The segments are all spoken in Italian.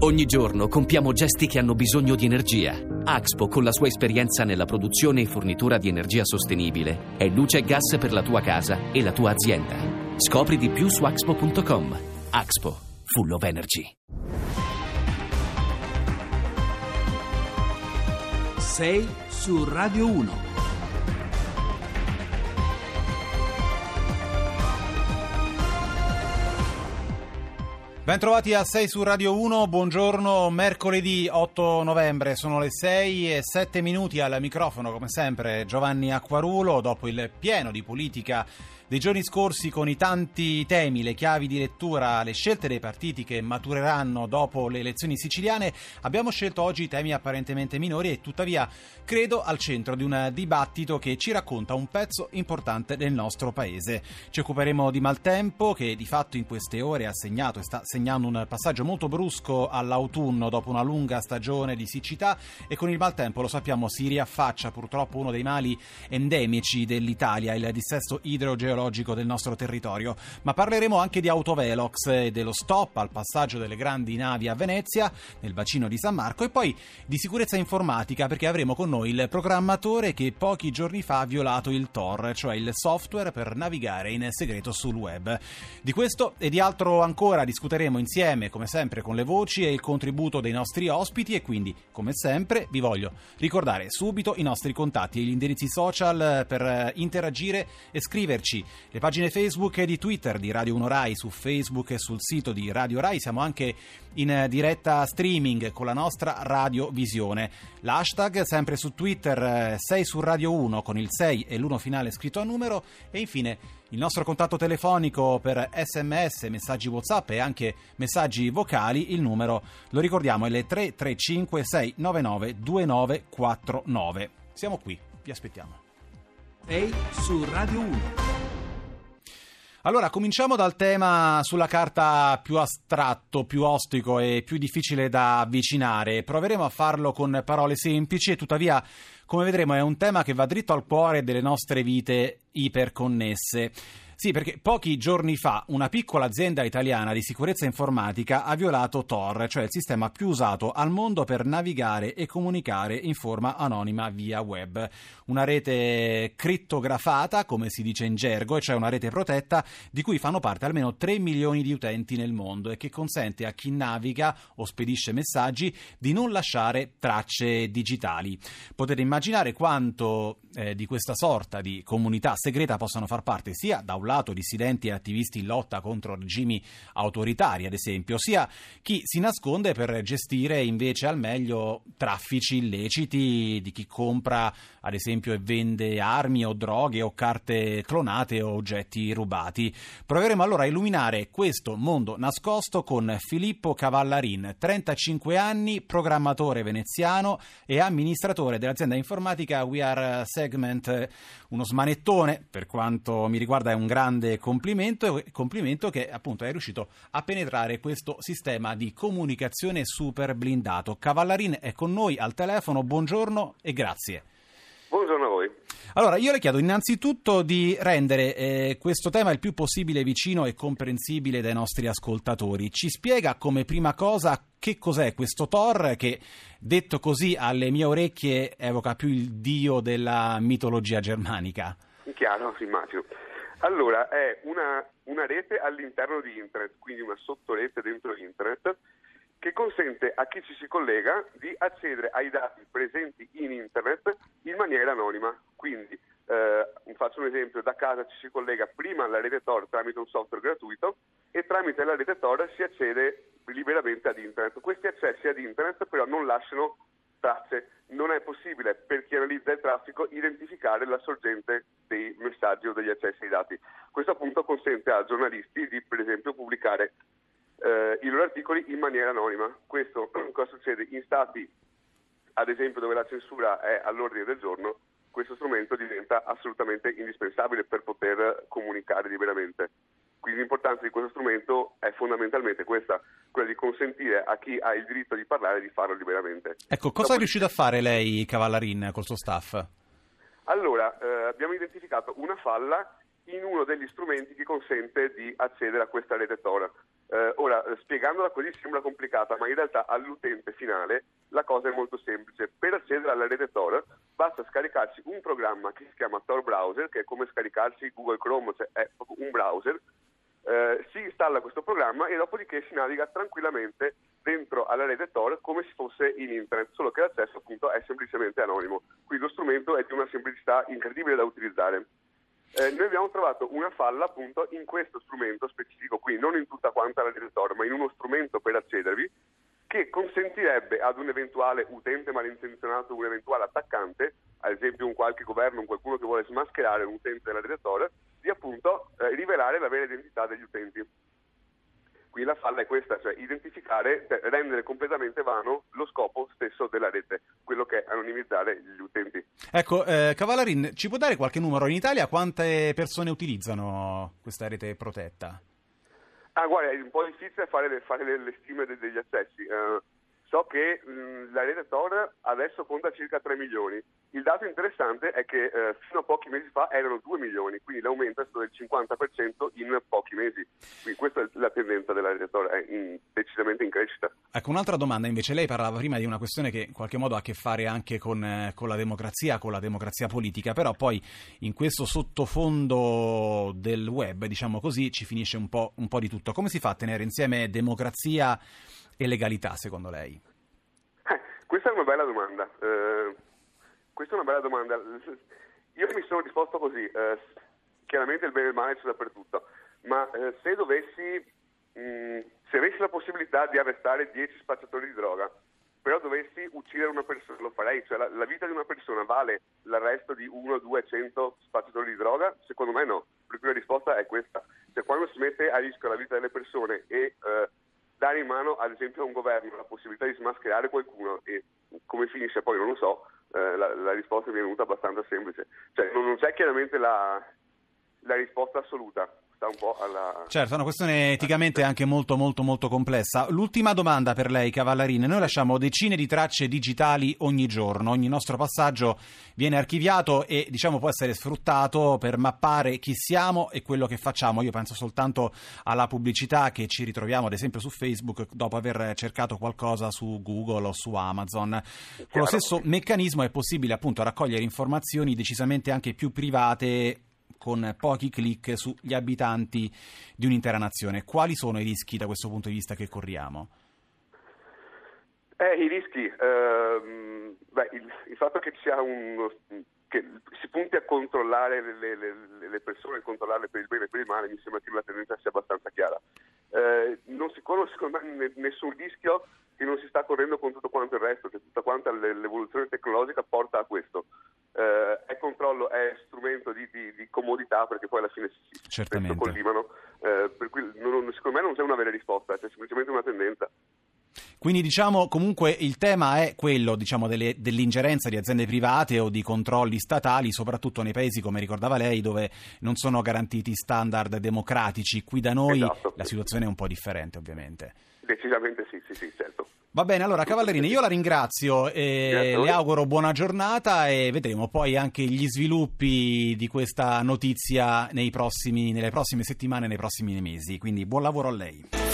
Ogni giorno compiamo gesti che hanno bisogno di energia. Axpo, con la sua esperienza nella produzione e fornitura di energia sostenibile, è luce e gas per la tua casa e la tua azienda. Scopri di più su axpo.com. Axpo, full of energy. 6 su Radio 1. Bentrovati a 6 su Radio 1, buongiorno, mercoledì 8 novembre, sono le 6 e 7 minuti al microfono come sempre Giovanni Acquarulo, dopo il pieno di politica dei giorni scorsi con i tanti temi, le chiavi di lettura, le scelte dei partiti che matureranno dopo le elezioni siciliane, abbiamo scelto oggi temi apparentemente minori e tuttavia credo al centro di un dibattito che ci racconta un pezzo importante del nostro paese. Ci occuperemo di maltempo che di fatto in queste ore ha segnato e sta segnando un passaggio molto brusco all'autunno dopo una lunga stagione di siccità e con il maltempo lo sappiamo si riaffaccia purtroppo uno dei mali endemici dell'Italia, il dissesto idrogeologico geologico del nostro territorio, ma parleremo anche di autovelox e dello stop al passaggio delle grandi navi a Venezia, nel bacino di San Marco, e poi di sicurezza informatica perché avremo con noi il programmatore che pochi giorni fa ha violato il Tor, cioè il software per navigare in segreto sul web. Di questo e di altro ancora discuteremo insieme, come sempre, con le voci e il contributo dei nostri ospiti e quindi, come sempre, vi voglio ricordare subito i nostri contatti e gli indirizzi social per interagire e scriverci le pagine Facebook e di Twitter di Radio 1 Rai su Facebook e sul sito di Radio Rai. Siamo anche in diretta streaming con la nostra radiovisione. L'hashtag sempre su Twitter 6 eh, su Radio 1 con il 6 e l'1 finale scritto a numero e infine il nostro contatto telefonico per sms, messaggi whatsapp e anche messaggi vocali, il numero lo ricordiamo è il 335 699 2949. Siamo qui, vi aspettiamo. 6 su Radio 1. Allora, cominciamo dal tema sulla carta più astratto, più ostico e più difficile da avvicinare. Proveremo a farlo con parole semplici e tuttavia, come vedremo, è un tema che va dritto al cuore delle nostre vite iperconnesse. Sì, perché pochi giorni fa una piccola azienda italiana di sicurezza informatica ha violato Tor, cioè il sistema più usato al mondo per navigare e comunicare in forma anonima via web. Una rete crittografata, come si dice in gergo, e cioè una rete protetta di cui fanno parte almeno 3 milioni di utenti nel mondo e che consente a chi naviga o spedisce messaggi di non lasciare tracce digitali. Potete immaginare quanto eh, di questa sorta di comunità segreta possano far parte sia da un lato dissidenti e attivisti in lotta contro regimi autoritari, ad esempio, sia chi si nasconde per gestire invece al meglio traffici illeciti di chi compra, ad esempio, e vende armi o droghe o carte clonate o oggetti rubati. Proveremo allora a illuminare questo mondo nascosto con Filippo Cavallarin, 35 anni, programmatore veneziano e amministratore dell'azienda informatica We Are Segment, uno smanettone, per quanto mi riguarda è un grande complimento, complimento che appunto è riuscito a penetrare questo sistema di comunicazione super blindato. Cavallarin è con noi al telefono, buongiorno e grazie. Buongiorno a voi. Allora, io le chiedo innanzitutto di rendere eh, questo tema il più possibile vicino e comprensibile dai nostri ascoltatori. Ci spiega come prima cosa che cos'è questo Thor che, detto così, alle mie orecchie evoca più il dio della mitologia germanica? Chiaro, immagino. Allora, è una, una rete all'interno di Internet, quindi una sottorete dentro Internet, che consente a chi ci si collega di accedere ai dati presenti in Internet in maniera anonima. Quindi, eh, faccio un esempio, da casa ci si collega prima alla rete Tor tramite un software gratuito e tramite la rete Tor si accede liberamente ad Internet. Questi accessi ad Internet però non lasciano tracce. Non è possibile per chi analizza il traffico identificare la sorgente dei messaggi o degli accessi ai dati. Questo appunto consente a giornalisti di per esempio pubblicare eh, i loro articoli in maniera anonima. Questo cosa succede? In stati ad esempio dove la censura è all'ordine del giorno, questo strumento diventa assolutamente indispensabile per poter comunicare liberamente. L'importanza di questo strumento è fondamentalmente questa, quella di consentire a chi ha il diritto di parlare di farlo liberamente. Ecco, cosa Dopo... è riuscito a fare lei, Cavallarin, col suo staff? Allora, eh, abbiamo identificato una falla in uno degli strumenti che consente di accedere a questa rete Tor. Eh, ora, spiegandola così sembra complicata, ma in realtà all'utente finale la cosa è molto semplice. Per accedere alla rete Tor basta scaricarsi un programma che si chiama Tor Browser, che è come scaricarsi Google Chrome, cioè è un browser. Eh, si installa questo programma e dopodiché si naviga tranquillamente dentro alla rete Tor come se fosse in internet, solo che l'accesso appunto è semplicemente anonimo. Quindi lo strumento è di una semplicità incredibile da utilizzare. Eh, noi abbiamo trovato una falla appunto in questo strumento specifico qui, non in tutta quanta la direttoria, ma in uno strumento per accedervi che consentirebbe ad un eventuale utente malintenzionato, un eventuale attaccante, ad esempio un qualche governo, un qualcuno che vuole smascherare un utente della direttoria, di appunto eh, rivelare la vera identità degli utenti. Qui la falla è questa, cioè identificare, cioè rendere completamente vano lo scopo stesso della rete, quello che è anonimizzare gli utenti. Ecco, eh, Cavallarin, ci può dare qualche numero? In Italia quante persone utilizzano questa rete protetta? Ah, guarda, è un po' difficile fare, fare le, le, stime degli accessi. Uh, So che mh, la rete Tor adesso conta circa 3 milioni. Il dato interessante è che eh, fino a pochi mesi fa erano 2 milioni, quindi l'aumento è stato del 50% in pochi mesi. Quindi questa è la tendenza della rete Tor, è in, decisamente in crescita. Ecco, un'altra domanda invece. Lei parlava prima di una questione che in qualche modo ha a che fare anche con, eh, con la democrazia, con la democrazia politica, però poi in questo sottofondo del web, diciamo così, ci finisce un po', un po' di tutto. Come si fa a tenere insieme democrazia e legalità secondo lei? Eh, questa è una bella domanda. Eh, questa è una bella domanda. Io mi sono risposto così. Eh, chiaramente il bene e il male c'è dappertutto, ma eh, se dovessi, mh, mm, se avessi la possibilità di arrestare 10 spacciatori di droga, però dovessi uccidere una persona, lo farei, cioè la, la vita di una persona vale l'arresto di 1, 2, 100 spacciatori di droga? Secondo me no, la risposta è questa. Cioè quando si mette a rischio la vita delle persone e eh, dare in mano ad esempio a un governo la possibilità di smascherare qualcuno e come finisce poi non lo so, eh, la, la, risposta è venuta abbastanza semplice. Cioè non, non c'è chiaramente la, la risposta assoluta, sta un po' alla... Certo, è una questione eticamente anche molto molto molto complessa. L'ultima domanda per lei, Cavallarine. Noi lasciamo decine di tracce digitali ogni giorno, ogni nostro passaggio viene archiviato e diciamo può essere sfruttato per mappare chi siamo e quello che facciamo. Io penso soltanto alla pubblicità che ci ritroviamo ad esempio su Facebook dopo aver cercato qualcosa su Google o su Amazon. Con lo stesso meccanismo è possibile appunto raccogliere informazioni decisamente anche più private con pochi clic sugli abitanti di un'intera nazione. Quali sono i rischi da questo punto di vista che corriamo? Eh, I rischi, ehm, beh, il, il, fatto che, uno, che, si punti a controllare le, le, le, persone, controllarle per il bene e per il male, mi sembra che la tendenza sia abbastanza chiara. Eh, non si corre secondo me nessun rischio che non si sta correndo con tutto quanto il resto, che tutta quanta l'evoluzione tecnologica porta a questo eh, è controllo, è strumento di, di, di, comodità perché poi alla fine si, si collimano, eh, per cui non, secondo me non c'è una vera risposta, c'è semplicemente una tendenza. Quindi diciamo comunque il tema è quello diciamo, delle, dell'ingerenza di aziende private o di controlli statali, soprattutto nei paesi come ricordava lei dove non sono garantiti standard democratici. Qui da noi esatto. la situazione è un po' differente ovviamente. Decisamente sì, sì, sì, certo. Va bene, allora Cavallerini, io la ringrazio e le auguro buona giornata e vedremo poi anche gli sviluppi di questa notizia prossimi, nelle prossime settimane, nei prossimi mesi. Quindi buon lavoro a lei.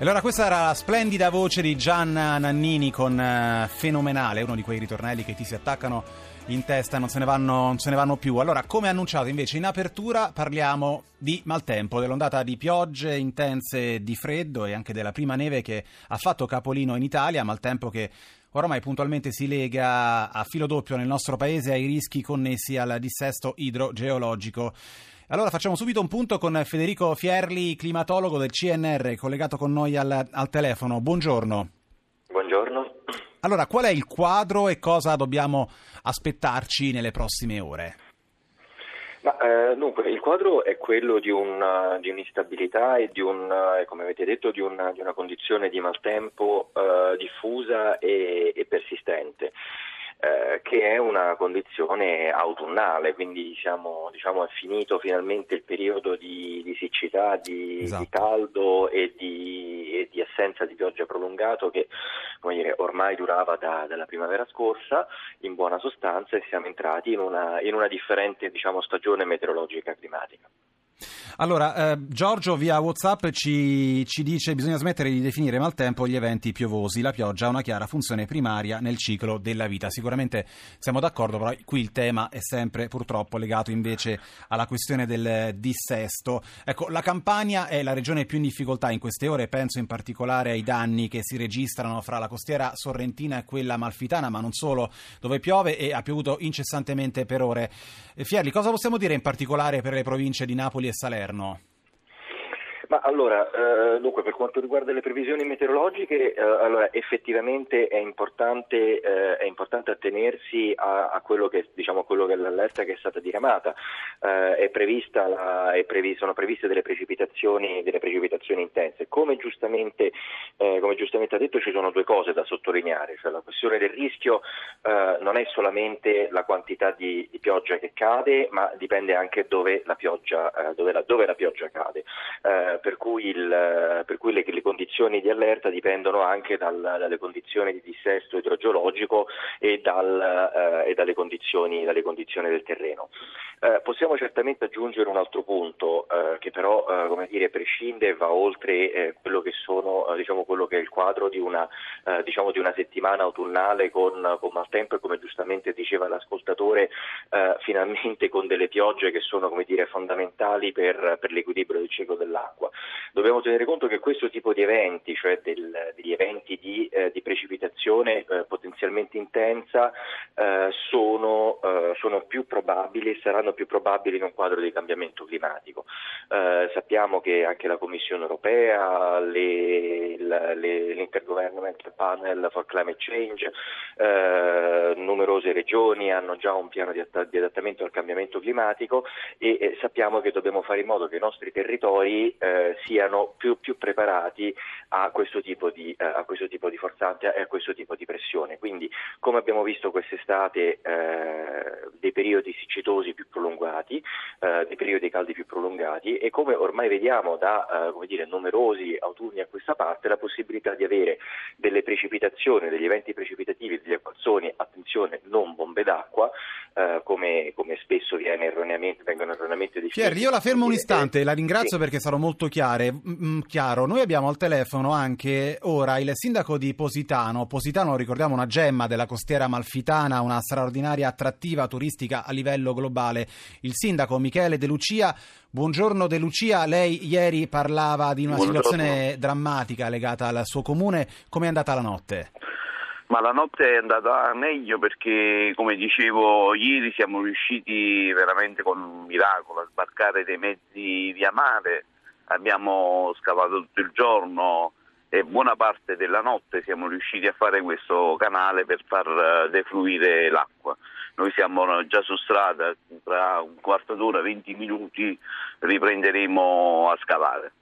Allora, questa era la splendida voce di Gianna Nannini con uh, Fenomenale, uno di quei ritornelli che ti si attaccano in testa, non se, ne vanno, non se ne vanno più. Allora, come annunciato invece in apertura, parliamo di maltempo, dell'ondata di piogge intense di freddo e anche della prima neve che ha fatto capolino in Italia, maltempo che oramai puntualmente si lega a filo doppio nel nostro paese ai rischi connessi al dissesto idrogeologico. Allora facciamo subito un punto con Federico Fierli, climatologo del CNR, collegato con noi al, al telefono. Buongiorno. Buongiorno. Allora, qual è il quadro e cosa dobbiamo aspettarci nelle prossime ore? Ma, eh, dunque, il quadro è quello di, un, di un'instabilità e di un, eh, come avete detto, di una, di una condizione di maltempo eh, diffusa e, e persistente. Eh, che è una condizione autunnale, quindi siamo, diciamo, è finito finalmente il periodo di, di siccità, di, esatto. di caldo e di, e di, assenza di pioggia prolungato che dire, ormai durava da, dalla primavera scorsa, in buona sostanza, e siamo entrati in una, in una differente diciamo, stagione meteorologica climatica. Allora, eh, Giorgio via WhatsApp ci, ci dice che bisogna smettere di definire maltempo gli eventi piovosi. La pioggia ha una chiara funzione primaria nel ciclo della vita. Sicuramente siamo d'accordo, però qui il tema è sempre purtroppo legato invece alla questione del dissesto. Ecco, la Campania è la regione più in difficoltà in queste ore, penso in particolare ai danni che si registrano fra la costiera sorrentina e quella malfitana, ma non solo, dove piove e ha piovuto incessantemente per ore. Fierli, cosa possiamo dire in particolare per le province di Napoli e Salerno? Ma allora, eh, dunque, per quanto riguarda le previsioni meteorologiche, eh, allora, effettivamente è importante, eh, è importante attenersi a, a, quello che, diciamo, quello che è l'allerta che è stata diramata. Eh, è la, è previ, sono previste delle precipitazioni, delle precipitazioni intense. Come giustamente, eh, come giustamente, ha detto, ci sono due cose da sottolineare. Cioè, la questione del rischio eh, non è solamente la quantità di, di, pioggia che cade, ma dipende anche dove la pioggia, dove la, dove la pioggia cade per cui, il, per cui le, le, condizioni di allerta dipendono anche dal, dalle condizioni di dissesto idrogeologico e, dal, eh, e dalle, condizioni, dalle, condizioni, del terreno. Eh, possiamo certamente aggiungere un altro punto eh, che però eh, dire, prescinde e va oltre eh, quello che, sono, eh, diciamo, quello, che è il quadro di una, diciamo, di una settimana autunnale con, con, maltempo e come giustamente diceva l'ascoltatore finalmente con delle piogge che sono dire, fondamentali per, per l'equilibrio del ciclo dell'acqua. Dobbiamo tenere conto che questo tipo di eventi, cioè del, degli eventi di, eh, di precipitazione eh, potenzialmente intensa, eh, sono, eh, sono, più probabili e saranno più probabili in un quadro di cambiamento climatico. Eh, sappiamo che anche la Commissione europea, le, le, l'Intergovernmental Panel for Climate Change, eh, numerose regioni hanno già un piano di, adattamento al cambiamento climatico e sappiamo che dobbiamo fare in modo che i nostri territori eh, siano più, più, preparati a questo, di, eh, a questo, tipo di, forzante e a questo tipo di pressione. Quindi, come abbiamo visto quest'estate, eh, dei periodi siccitosi più prolungati, eh, dei periodi caldi più prolungati e come ormai vediamo da eh, dire, numerosi autunni a questa parte, la possibilità di avere delle precipitazioni, degli eventi precipitativi, degli acquazzoni, attenzione, non bombe d'acqua, eh, come, come, spesso erroneamente, vengono erroneamente definiti. Pierri, io la fermo un istante, la ringrazio sì. perché sarò molto chiare, mm, chiaro. Noi abbiamo al telefono anche ora il sindaco di Positano. Positano, ricordiamo, una gemma della costiera malfitana, una straordinaria attrattiva turistica a livello globale. Il sindaco Michele De Lucia. Buongiorno De Lucia, lei ieri parlava di una Buongiorno. situazione drammatica legata al suo comune. Come è andata la notte? Ma la notte è andata meglio perché, come dicevo ieri, siamo riusciti veramente con un miracolo a sbarcare dei mezzi via mare abbiamo scavato tutto il giorno e buona parte della notte siamo riusciti a fare questo canale per far eh, defluire l'acqua. Noi siamo già su strada, tra un quarto d'ora, 20 minuti riprenderemo a scavare.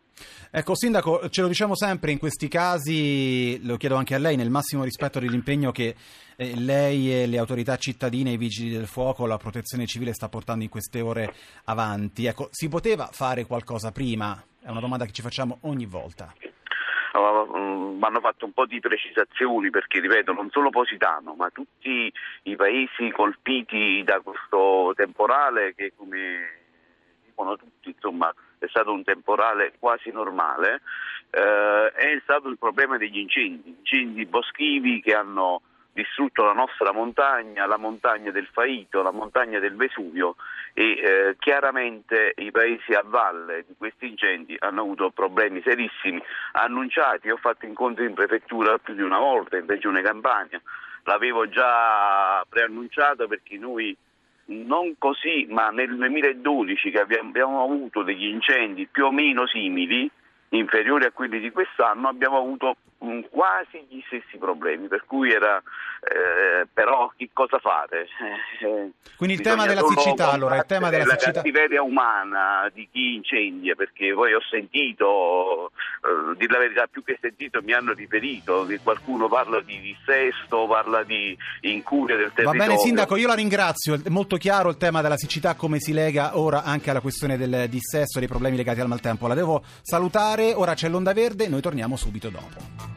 Ecco, Sindaco, ce lo diciamo sempre in questi casi, lo chiedo anche a lei, nel massimo rispetto dell'impegno che eh, lei e le autorità cittadine, i vigili del fuoco, la protezione civile sta portando in queste ore avanti. Ecco, si poteva fare qualcosa prima? È una domanda che ci facciamo ogni volta. Uh, hanno fatto un po' di precisazioni perché, ripeto, non solo Positano, ma tutti i paesi colpiti da questo temporale che, come dicono tutti, insomma, è stato un temporale quasi normale, uh, è stato il problema degli incendi, incendi boschivi che hanno distrutto la nostra montagna, la montagna del Faito, la montagna del Vesuvio e eh, chiaramente i paesi a valle di questi incendi hanno avuto problemi serissimi annunciati, ho fatto incontri in prefettura più di una volta in Regione Campania, l'avevo già preannunciato perché noi non così, ma nel 2012 che abbiamo, abbiamo avuto degli incendi più o meno simili, inferiori a quelli di quest'anno, abbiamo avuto quasi gli stessi problemi, per cui era eh, però che cosa fare? Eh, Quindi il tema della siccità, allora, il tema della la siccità... cattiveria umana di chi incendia, perché poi ho sentito, eh, dire la verità, più che sentito mi hanno riferito che qualcuno parla di dissesto, parla di incuria del territorio. Va bene Sindaco, io la ringrazio, è molto chiaro il tema della siccità come si lega ora anche alla questione del dissesto e dei problemi legati al maltempo. La devo salutare, ora c'è l'onda verde, noi torniamo subito dopo.